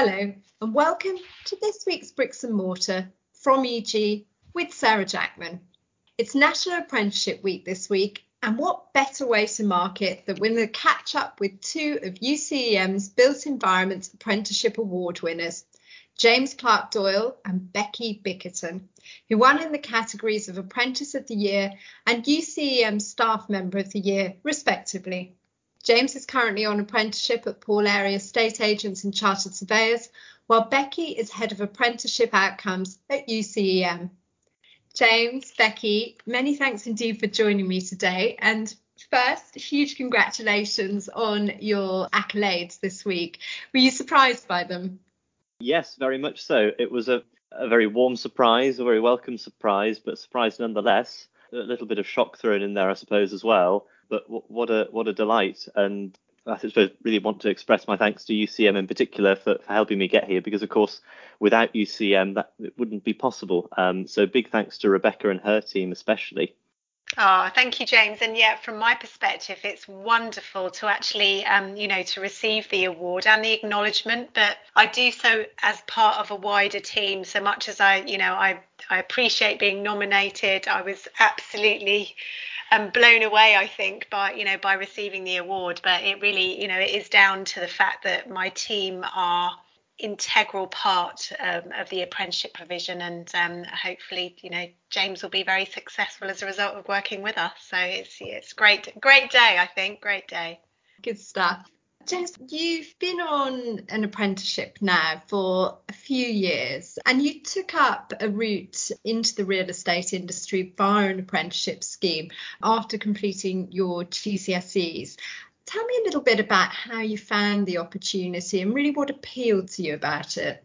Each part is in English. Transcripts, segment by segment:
Hello, and welcome to this week's Bricks and Mortar from EG with Sarah Jackman. It's National Apprenticeship Week this week, and what better way to mark it than with a catch up with two of UCEM's Built Environment Apprenticeship Award winners, James Clark Doyle and Becky Bickerton, who won in the categories of Apprentice of the Year and UCEM Staff Member of the Year, respectively. James is currently on apprenticeship at Paul Area Estate Agents and Chartered Surveyors, while Becky is head of apprenticeship outcomes at UCEM. James, Becky, many thanks indeed for joining me today. And first, huge congratulations on your accolades this week. Were you surprised by them? Yes, very much so. It was a, a very warm surprise, a very welcome surprise, but surprise nonetheless. A little bit of shock thrown in there, I suppose, as well but what a what a delight and I suppose really want to express my thanks to UCEM in particular for, for helping me get here because of course without UCEM that it wouldn't be possible. Um, so big thanks to Rebecca and her team especially. Oh, thank you, James. And yeah, from my perspective, it's wonderful to actually, um, you know, to receive the award and the acknowledgement. But I do so as part of a wider team. So much as I, you know, I I appreciate being nominated. I was absolutely um, blown away, I think, by you know by receiving the award. But it really, you know, it is down to the fact that my team are integral part um, of the apprenticeship provision. And um, hopefully you know James will be very successful as a result of working with us. So it's it's great great day I think. Great day. Good stuff James, you've been on an apprenticeship now for a few years and you took up a route into the real estate industry via an apprenticeship scheme after completing your GCSEs. Tell me a little bit about how you found the opportunity and really what appealed to you about it.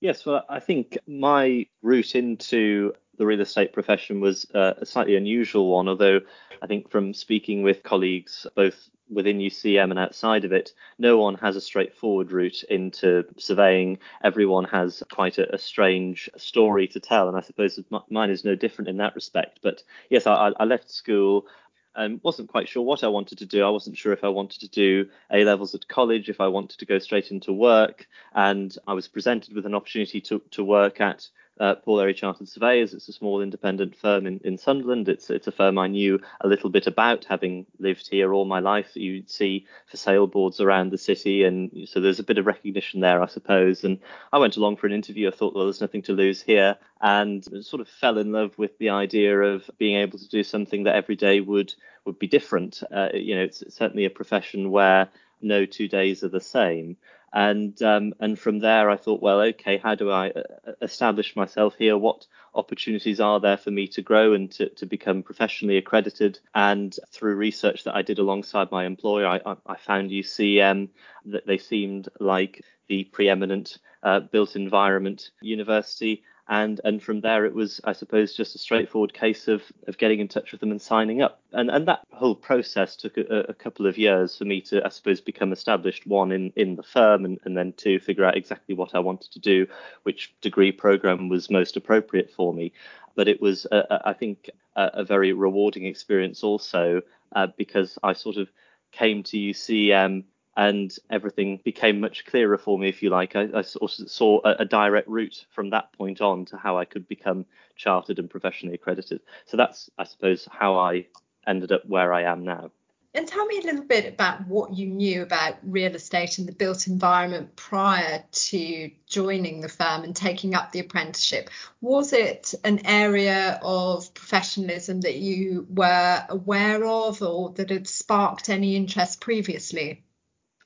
Yes, well, I think my route into the real estate profession was uh, a slightly unusual one, although I think from speaking with colleagues both within UCEM and outside of it, no one has a straightforward route into surveying. Everyone has quite a, a strange story to tell, and I suppose mine is no different in that respect. But yes, I, I left school and wasn't quite sure what I wanted to do. I wasn't sure if I wanted to do A levels at college, if I wanted to go straight into work, and I was presented with an opportunity to to work at uh, Paul Area Chartered Surveyors. It's a small independent firm in, in Sunderland. It's it's a firm I knew a little bit about, having lived here all my life. You'd see for sale boards around the city, and so there's a bit of recognition there, I suppose. And I went along for an interview. I thought, well, there's nothing to lose here, and sort of fell in love with the idea of being able to do something that every day would would be different. Uh, you know, it's certainly a profession where no two days are the same and um, and from there I thought, well, okay, how do I uh, establish myself here? What opportunities are there for me to grow and to, to become professionally accredited? And through research that I did alongside my employer, I, I found UCEM that they seemed like the preeminent uh, built environment university and and from there it was I suppose just a straightforward case of of getting in touch with them and signing up. And and that whole process took a, a couple of years for me to I suppose become established one in in the firm and, and then two figure out exactly what I wanted to do which degree program was most appropriate for me. But it was uh, I think a, a, very rewarding experience also uh, because I sort of came to UCEM and everything became much clearer for me, if you like. I, I saw a, a, direct route from that point on to how I could become chartered and professionally accredited. So that's, I suppose, how I ended up where I am now. And tell me a little bit about what you knew about real estate and the built environment prior to joining the firm and taking up the apprenticeship. Was it an area of professionalism that you were aware of or that had sparked any interest previously?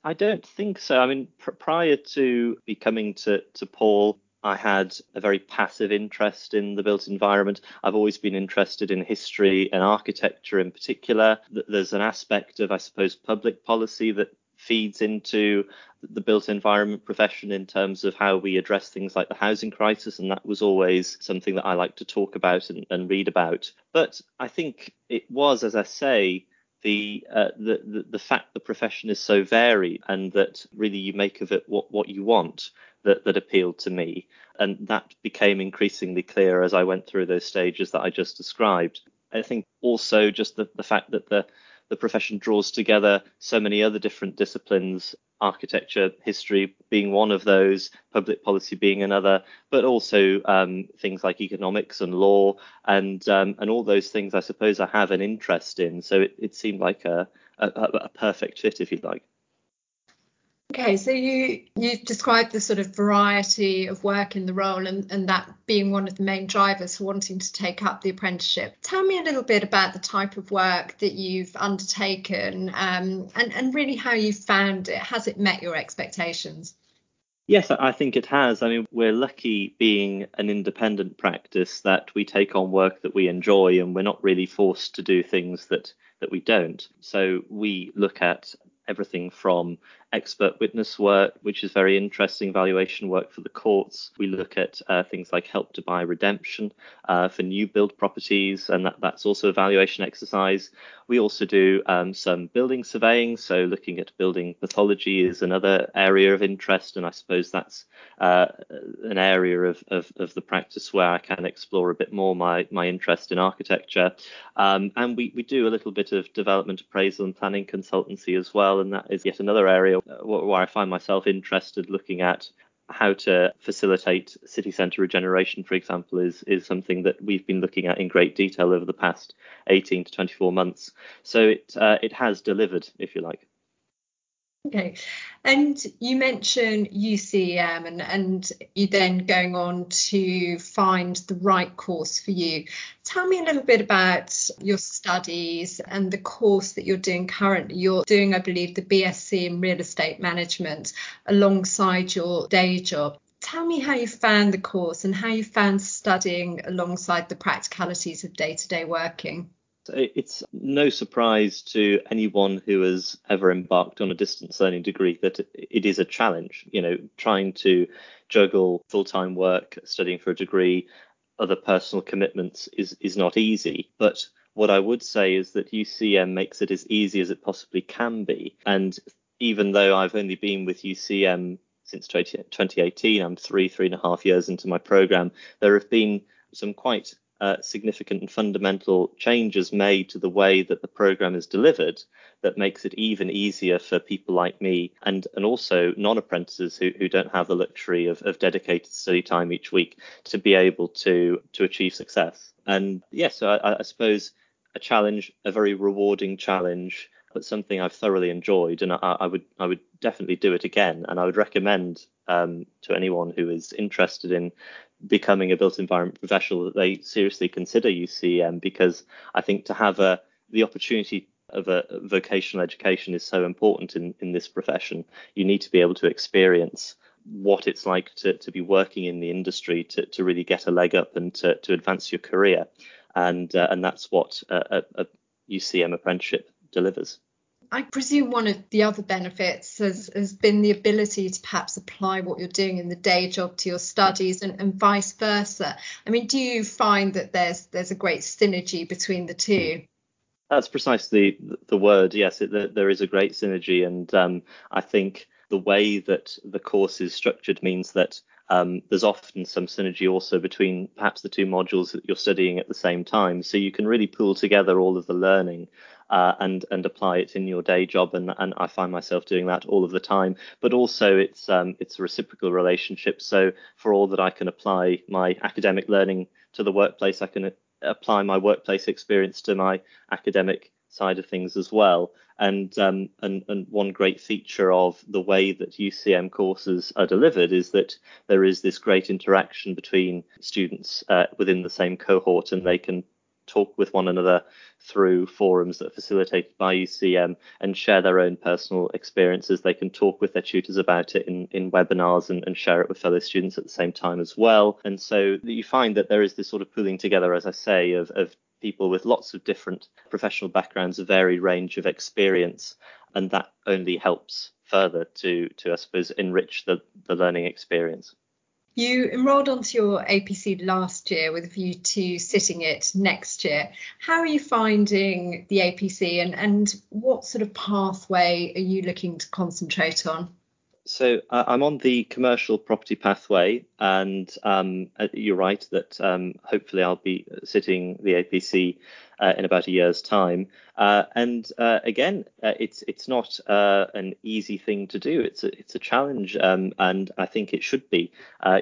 I don't think so. I mean, pr- prior to becoming to, to Paul, I had a very passive interest in the built environment. I've always been interested in history and architecture in particular. There's an aspect of, I suppose, public policy that feeds into the built environment profession in terms of how we address things like the housing crisis, and that was always something that I like to talk about and, and read about. But I think it was, as I say, the, uh, the, the the fact the profession is so varied and that really you make of it what what you want that that appealed to me and that became increasingly clear as I went through those stages that I just described. I think also just the, the fact that the the profession draws together so many other different disciplines architecture, history being one of those, public policy being another, but also um, things like economics and law and um, and all those things. I suppose I have an interest in, so it, it seemed like a, a, a perfect fit, if you'd like. Okay, so you you described the sort of variety of work in the role and, and that being one of the main drivers for wanting to take up the apprenticeship. Tell me a little bit about the type of work that you've undertaken um, and, and really how you found it. Has it met your expectations? Yes, I think it has. I mean, we're lucky being an independent practice that we take on work that we enjoy and we're not really forced to do things that that we don't. So we look at everything from expert witness work, which is very interesting, valuation work for the courts. We look at uh, things like help to buy redemption uh, for new build properties, and that, that's also a valuation exercise. We also do um, some building surveying, so looking at building pathology is another area of interest, and I suppose that's uh, an area of, of, of, the practice where I can explore a bit more my, my interest in architecture. Um, and we, we do a little bit of development appraisal and planning consultancy as well, and that is yet another area where I find myself interested looking at how to facilitate city centre regeneration, for example, is is something that we've been looking at in great detail over the past 18 to 24 months. So it uh, it has delivered, if you like. Okay. And you mentioned UCEM and, and you then going on to find the right course for you. Tell me a little bit about your studies and the course that you're doing currently. You're doing, I believe, the BSc in real estate management alongside your day job. Tell me how you found the course and how you found studying alongside the practicalities of day to day working. It's no surprise to anyone who has ever embarked on a distance learning degree that it is a challenge. You know, trying to juggle full time work, studying for a degree, other personal commitments is, is not easy. But what I would say is that UCEM makes it as easy as it possibly can be. And even though I've only been with UCEM since 20, 2018, I'm three, three and a half years into my program, there have been some quite uh, significant and fundamental changes made to the way that the program is delivered that makes it even easier for people like me and, and also non-apprentices who, who don't have the luxury of, of dedicated study time each week to be able to to achieve success. And yes, so I, I suppose a challenge, a very rewarding challenge, but something I've thoroughly enjoyed, and I, I would I would definitely do it again, and I would recommend um, to anyone who is interested in becoming a built environment professional that they seriously consider UCEM because I think to have a the opportunity of a vocational education is so important in, in this profession. You need to be able to experience what it's like to, to be working in the industry to, to really get a leg up and to, to advance your career. And, uh, and that's what a, a UCEM apprenticeship delivers. I presume one of the other benefits has, has been the ability to perhaps apply what you're doing in the day job to your studies and, and vice versa. I mean, do you find that there's there's a great synergy between the two? That's precisely the word. Yes, it, there is a great synergy, and um, I think the way that the course is structured means that um, there's often some synergy also between perhaps the two modules that you're studying at the same time. So you can really pull together all of the learning uh, and and apply it in your day job. And, and I find myself doing that all of the time. But also it's um, it's a reciprocal relationship. So for all that I can apply my academic learning to the workplace, I can apply my workplace experience to my academic side of things as well. And, um, and and one great feature of the way that UCEM courses are delivered is that there is this great interaction between students uh, within the same cohort, and they can talk with one another through forums that are facilitated by UCEM and share their own personal experiences. They can talk with their tutors about it in, in webinars and, and share it with fellow students at the same time as well. And so you find that there is this sort of pooling together, as I say, of, of people with lots of different professional backgrounds, a varied range of experience, and that only helps further to, to I suppose, enrich the, the learning experience. You enrolled onto your APC last year with a view to sitting it next year. How are you finding the APC and, and what sort of pathway are you looking to concentrate on? So uh, I'm on the commercial property pathway, and um, uh, you're right that um, hopefully I'll be sitting the APC uh, in about a year's time. Uh, and uh, again, uh, it's it's not uh, an easy thing to do. It's a it's a challenge, um, and I think it should be.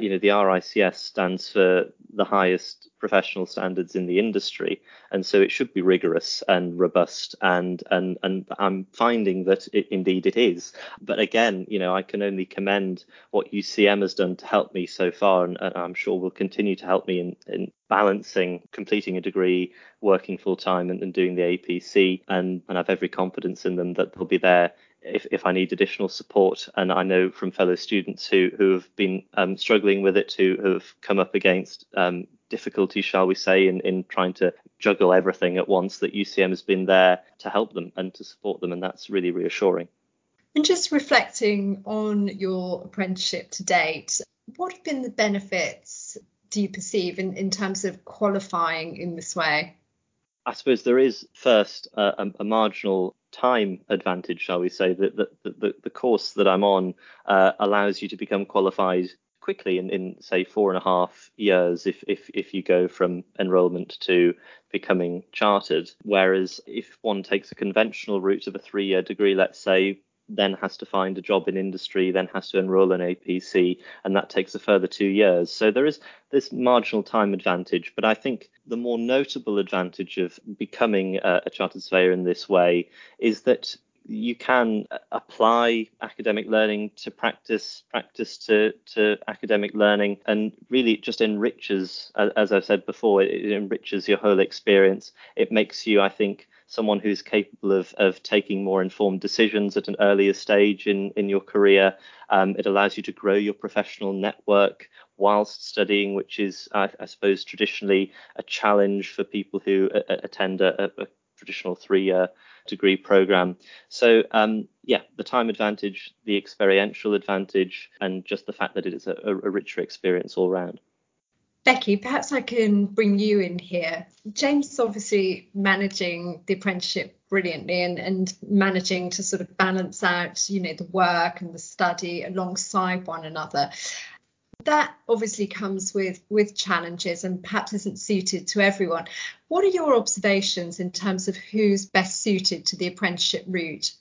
You know, the RICS stands for the highest professional standards in the industry, and so it should be rigorous and robust. And and and I'm finding that it, indeed it is. But again, you know, I can only commend what UCEM has done to help me so far, and, and I'm sure will continue to help me in, in balancing completing a degree, working full time, and, and doing the APC. And and I've every confidence in them that they'll be there if, if I need additional support. And I know from fellow students who, who have been um, struggling with it, who have come up against um, difficulties, shall we say, in, in trying to juggle everything at once, that UCEM has been there to help them and to support them. And that's really reassuring. And just reflecting on your apprenticeship to date, what have been the benefits do you perceive in, in terms of qualifying in this way? I suppose there is first uh, a, a, marginal time advantage, shall we say, that the, the, the, course that I'm on uh, allows you to become qualified quickly in, in say four and a half years if, if if you go from enrolment to becoming chartered. Whereas if one takes a conventional route of a three year degree, let's say, then has to find a job in industry, then has to enroll in APC, and that takes a further two years. So there is this marginal time advantage, but I think the more notable advantage of becoming a, a chartered surveyor in this way is that you can apply academic learning to practice, practice to, to academic learning, and really it just enriches, as I've said before, it enriches your whole experience. It makes you, I think, someone who's capable of, of taking more informed decisions at an earlier stage in, in your career. Um, it allows you to grow your professional network whilst studying, which is, I, I suppose, traditionally a challenge for people who a, a attend a, a traditional three year degree program. So, um, yeah, the time advantage, the experiential advantage, and just the fact that it is a, a richer experience all round. Becky, perhaps I can bring you in here. James is obviously managing the apprenticeship brilliantly and, and managing to sort of balance out, you know, the work and the study alongside one another that obviously comes with with challenges and perhaps isn't suited to everyone. What are your observations in terms of who's best suited to the apprenticeship route?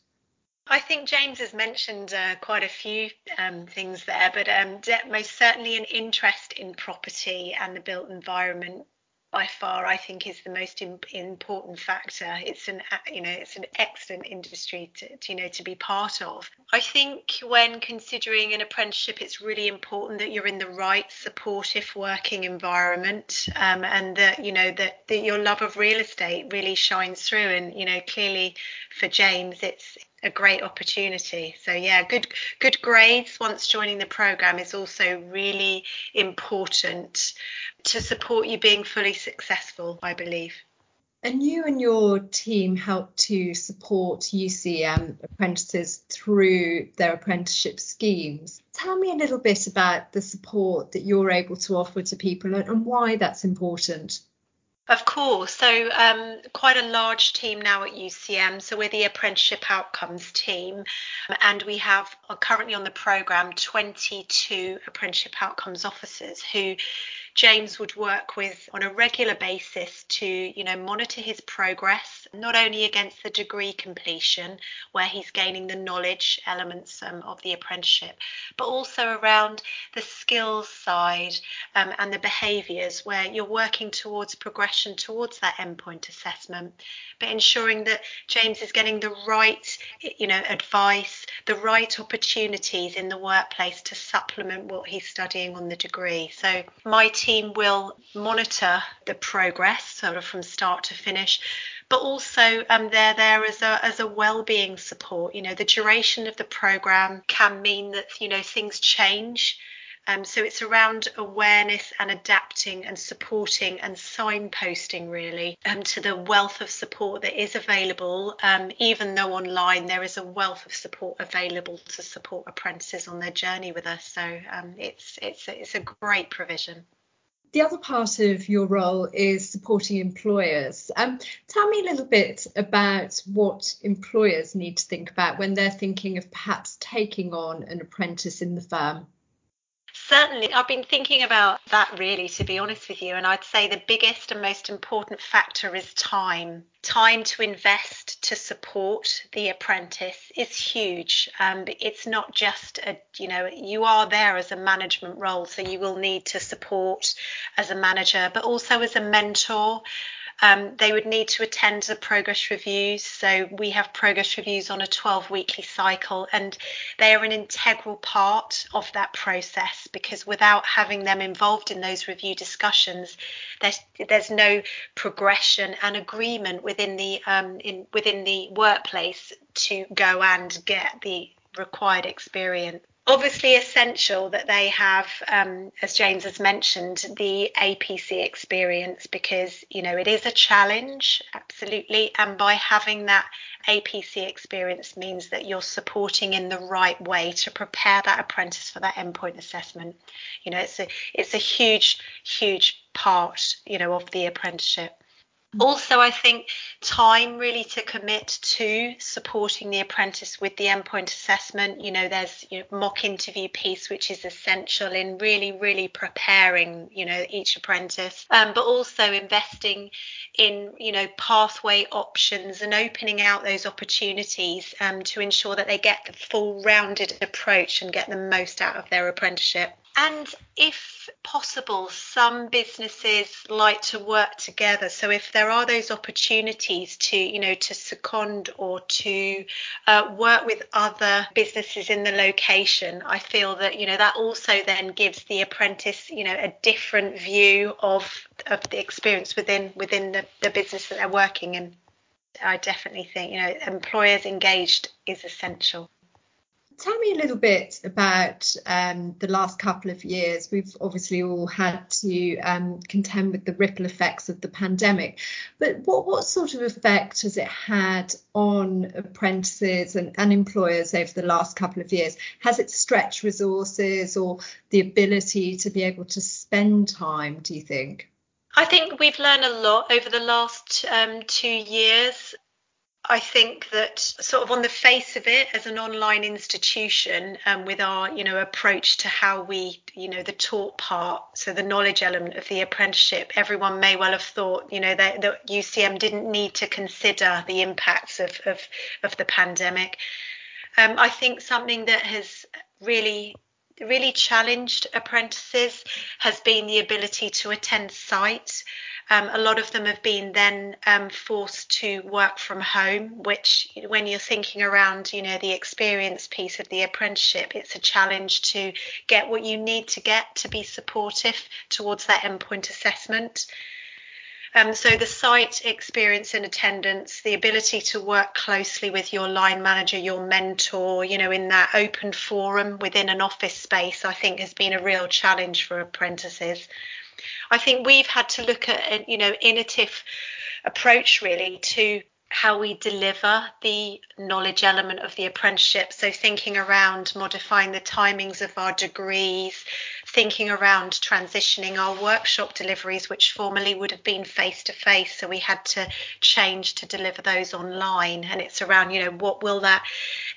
I think James has mentioned uh, quite a few um, things there, but um, most certainly an interest in property and the built environment by far I think is the most important factor. It's an you know it's an excellent industry to, to, you know to be part of. I think when considering an apprenticeship, it's really important that you're in the right supportive working environment, um, and that you know that, that your love of real estate really shines through. And you know clearly for James, it's a great opportunity. So yeah, good good grades once joining the program is also really important to support you being fully successful, I believe. And you and your team help to support UCEM apprentices through their apprenticeship schemes. Tell me a little bit about the support that you're able to offer to people and why that's important. Of course. So, um, quite a large team now at UCEM. So, we're the apprenticeship outcomes team, and we have currently on the programme 22 apprenticeship outcomes officers who James would work with on a regular basis to, you know, monitor his progress, not only against the degree completion, where he's gaining the knowledge elements um, of the apprenticeship, but also around the skills side um, and the behaviours, where you're working towards progression towards that endpoint assessment, but ensuring that James is getting the right, you know, advice, the right opportunities in the workplace to supplement what he's studying on the degree. So my team will monitor the progress sort of from start to finish but also um, they're there as a as a well-being support you know the duration of the program can mean that you know things change um, so it's around awareness and adapting and supporting and signposting really um, to the wealth of support that is available. Um, even though online there is a wealth of support available to support apprentices on their journey with us. So um, it's it's it's a great provision. The other part of your role is supporting employers. Um, tell me a little bit about what employers need to think about when they're thinking of perhaps taking on an apprentice in the firm. Certainly, I've been thinking about that really, to be honest with you. And I'd say the biggest and most important factor is time. Time to invest to support the apprentice is huge. Um, it's not just a, you know, you are there as a management role, so you will need to support as a manager, but also as a mentor. Um, they would need to attend the progress reviews. So we have progress reviews on a 12 weekly cycle, and they are an integral part of that process because without having them involved in those review discussions, there's there's no progression and agreement within the um, in within the workplace to go and get the required experience obviously essential that they have, um, as James has mentioned, the APC experience because you know it is a challenge, absolutely, and by having that APC experience means that you're supporting in the right way to prepare that apprentice for that endpoint assessment. You know, it's a it's a huge, huge part, you know, of the apprenticeship. Also, I think time really to commit to supporting the apprentice with the endpoint assessment. You know, there's you know, mock interview piece, which is essential in really, really preparing, you know, each apprentice, um, but also investing in, you know, pathway options and opening out those opportunities um, to ensure that they get the full rounded approach and get the most out of their apprenticeship. And if possible, some businesses like to work together. So if there are those opportunities to, you know, to second or to uh, work with other businesses in the location, I feel that, you know, that also then gives the apprentice, you know, a different view of of the experience within within the, the business that they're working in. I definitely think, you know, employers engaged is essential. Tell me a little bit about um, the last couple of years. We've obviously all had to um, contend with the ripple effects of the pandemic, but what, what sort of effect has it had on apprentices and, and employers over the last couple of years? Has it stretched resources or the ability to be able to spend time, do you think? I think we've learned a lot over the last um, two years. I think that sort of on the face of it, as an online institution, um, with our you know approach to how we you know the taught part, so the knowledge element of the apprenticeship, everyone may well have thought you know that, that UCEM didn't need to consider the impacts of of, of the pandemic. Um, I think something that has really really challenged apprentices has been the ability to attend site um, a lot of them have been then um, forced to work from home, which, when you're thinking around, you know, the experience piece of the apprenticeship, it's a challenge to get what you need to get to be supportive towards that endpoint assessment. Um, so the site experience and attendance, the ability to work closely with your line manager, your mentor, you know, in that open forum within an office space, I think has been a real challenge for apprentices. I think we've had to look at you know innovative approach really to how we deliver the knowledge element of the apprenticeship. So, thinking around modifying the timings of our degrees, thinking around transitioning our workshop deliveries, which formerly would have been face to face. So, we had to change to deliver those online. And it's around, you know, what will that,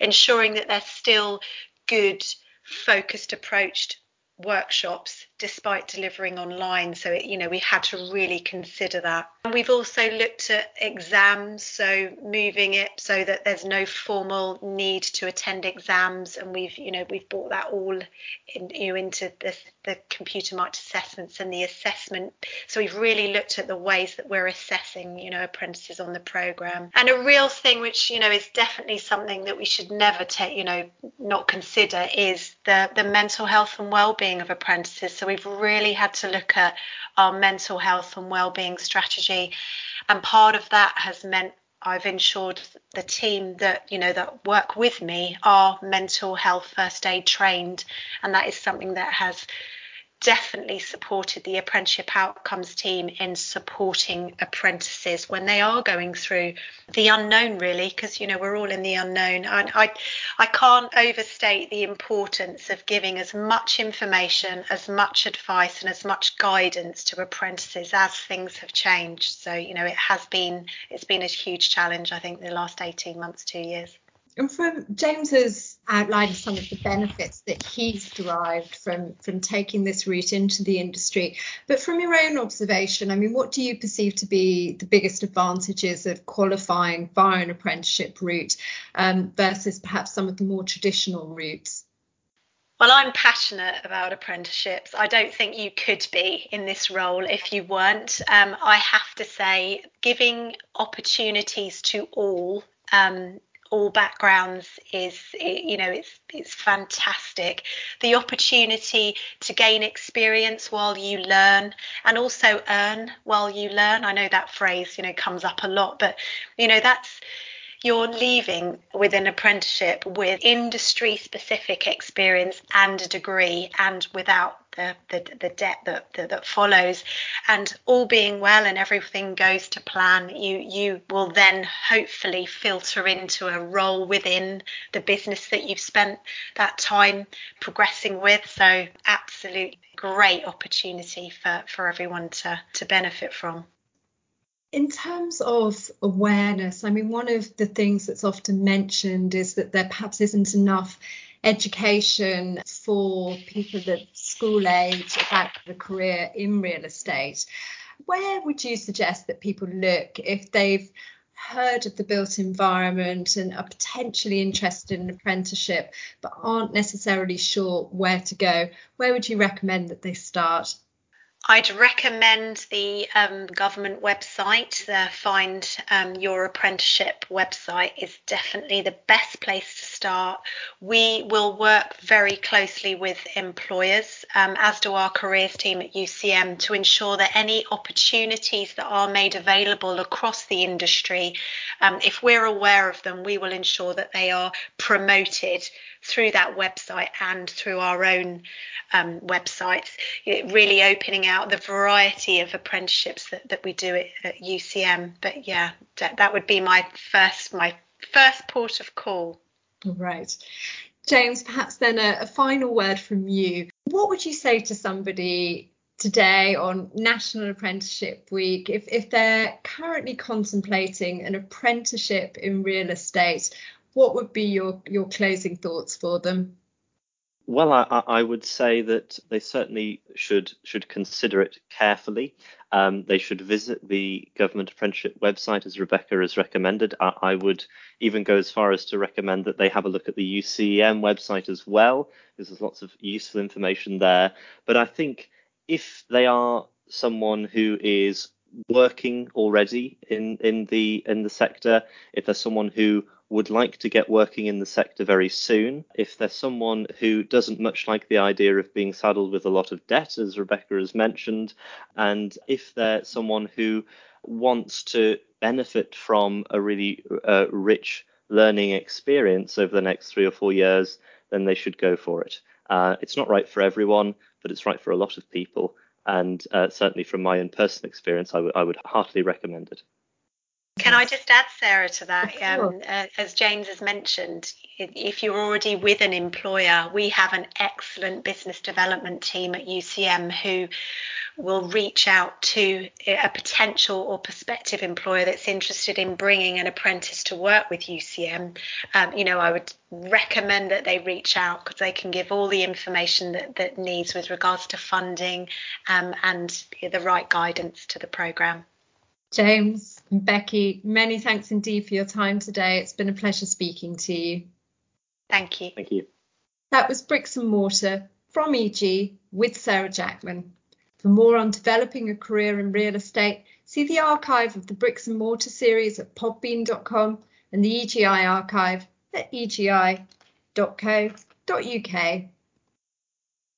ensuring that they're still good, focused approached workshops despite delivering online. So it, you know we had to really consider that. And we've also looked at exams so moving it so that there's no formal need to attend exams. And we've you know we've brought that all in, you know, into the, the computer marked assessments and the assessment. So we've really looked at the ways that we're assessing you know apprentices on the program. And a real thing which you know is definitely something that we should never take you know not consider is the the mental health and well-being of apprentices. So we've really had to look at our mental health and well-being strategy. And part of that has meant I've ensured the team that you know that work with me are mental health first aid trained. And that is something that has definitely supported the apprenticeship outcomes team in supporting apprentices when they are going through the unknown really because you know we're all in the unknown. And I I can't overstate the importance of giving as much information as much advice and as much guidance to apprentices as things have changed. So you know it has been it's been a huge challenge I think the last 18 months 2 years And from James's outlined some of the benefits that he's derived from from taking this route into the industry. But from your own observation, I mean, what do you perceive to be the biggest advantages of qualifying via an apprenticeship route um, versus perhaps some of the more traditional routes? Well, I'm passionate about apprenticeships. I don't think you could be in this role if you weren't. Um, I have to say, giving opportunities to all um, all backgrounds is you know it's it's fantastic. The opportunity to gain experience while you learn and also earn while you learn. I know that phrase you know comes up a lot but you know that's you're leaving with an apprenticeship with industry specific experience and a degree and without the, the, the debt that, that, that follows. And all being well and everything goes to plan you you will then hopefully filter into a role within the business that you've spent that time progressing with. So absolutely great opportunity for for everyone to to benefit from in terms of awareness, I mean, one of the things that's often mentioned is that there perhaps isn't enough education for people at school age about the career in real estate. Where would you suggest that people look if they've heard of the built environment and are potentially interested in an apprenticeship but aren't necessarily sure where to go? Where would you recommend that they start? I'd recommend the um, government website. The Find um, Your Apprenticeship website is definitely the best place to start. We will work very closely with employers, um, as do our careers team at UCEM, to ensure that any opportunities that are made available across the industry, um, if we're aware of them, we will ensure that they are promoted through that website and through our own um, websites, really opening out the variety of apprenticeships that, that we do at, at UCEM. But yeah, that, that would be my first my first port of call. Right. James, perhaps then a, a final word from you. What would you say to somebody today on National Apprenticeship Week if, if they're currently contemplating an apprenticeship in real estate? What would be your, your closing thoughts for them? Well, I, I, would say that they certainly should should consider it carefully. Um, they should visit the government apprenticeship website, as Rebecca has recommended. I, I, would even go as far as to recommend that they have a look at the UCEM website as well, because there's lots of useful information there. But I think if they are someone who is working already in in the in the sector, if they're someone who would like to get working in the sector very soon. If there's someone who doesn't much like the idea of being saddled with a lot of debt, as Rebecca has mentioned, and if they're someone who wants to benefit from a really uh, rich learning experience over the next three or four years, then they should go for it. Uh, it's not right for everyone, but it's right for a lot of people. And uh, certainly from my own personal experience, I, w- I would heartily recommend it. Can I just add, Sarah, to that? Um, uh, as James has mentioned, if you're already with an employer, we have an excellent business development team at UCEM who will reach out to a potential or prospective employer that's interested in bringing an apprentice to work with UCEM. Um, you know, I would recommend that they reach out because they can give all the information that, that needs with regards to funding um, and the right guidance to the programme. James and Becky, many thanks indeed for your time today. It's been a pleasure speaking to you. Thank you. Thank you. That was Bricks and Mortar from EG with Sarah Jackman. For more on developing a career in real estate, see the archive of the Bricks and Mortar series at podbean.com and the EGI archive at egi.co.uk.